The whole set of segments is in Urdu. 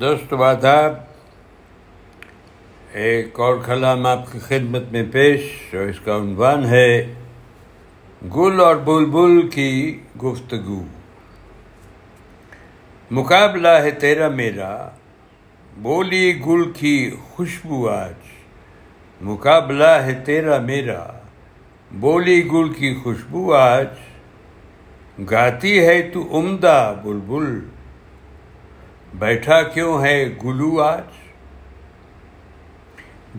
دوست آداب، ایک اور کلام آپ کی خدمت میں پیش اور اس کا عنوان ہے، گل اور بلبل کی گفتگو۔ مقابلہ ہے تیرا میرا، بولی گل کی خوشبو آج۔ مقابلہ ہے تیرا میرا، بولی گل کی خوشبو آج۔ گاتی ہے تو عمدہ بلبل۔ بیٹھا کیوں ہے گلو آج؟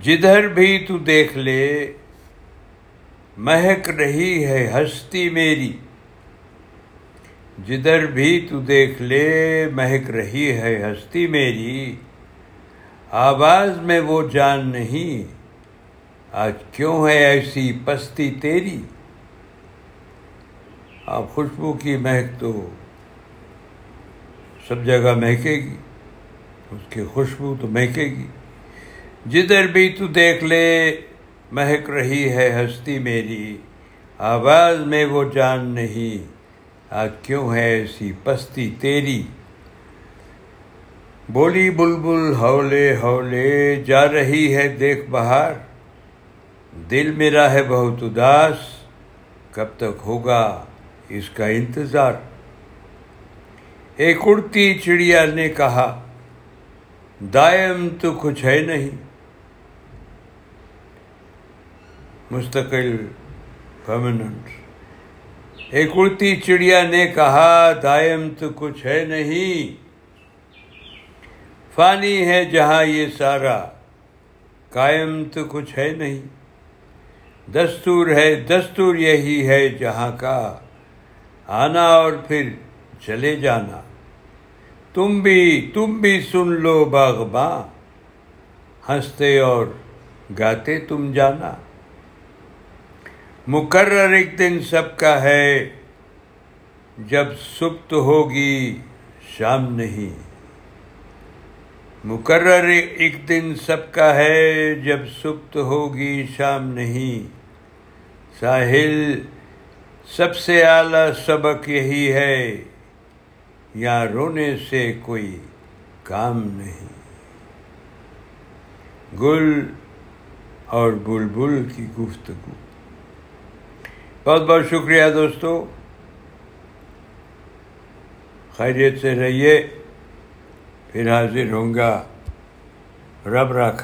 جدھر بھی تو دیکھ لے، مہک رہی ہے ہستی میری۔ جدھر بھی تو دیکھ لے، مہک رہی ہے ہستی میری۔ آواز میں وہ جان نہیں، آج کیوں ہے ایسی پستی تیری؟ آپ خوشبو کی مہک تو سب جگہ مہکے گی، اس کی خوشبو تو مہکے گی۔ جدھر بھی تو دیکھ لے، مہک رہی ہے ہستی میری۔ آواز میں وہ جان نہیں، آج کیوں ہے ایسی پستی تیری؟ بولی بلبل ہولے ہولے جا رہی ہے دیکھ بہار۔ دل میرا ہے بہت اداس، کب تک ہوگا اس کا انتظار؟ ایک اڑتی چڑیا نے کہا، دائم تو کچھ ہے نہیں۔ مستقل پرماننٹ ایک اڑتی چڑیا نے کہا، دائم تو کچھ ہے نہیں۔ فانی ہے جہاں یہ سارا، قائم تو کچھ ہے نہیں۔ دستور ہے، دستور یہی ہے جہاں کا۔ آنا اور پھر چلے جانا۔ تم بھی تم بھی سن لو باغباں۔ ہنستے اور گاتے تم جانا۔ مقرر ایک دن سب کا ہے۔ جب سبت ہوگی، شام نہیں۔ مقرر ایک دن سب کا ہے۔ جب سبت ہوگی، شام نہیں۔ ساحل سب سے اعلیٰ سبق یہی ہے۔ یا رونے سے کوئی کام نہیں۔ گل اور بلبل کی گفتگو۔ بہت بہت شکریہ دوستو۔ خیریت سے رہیے۔ پھر حاضر ہوں گا۔ رب رکھا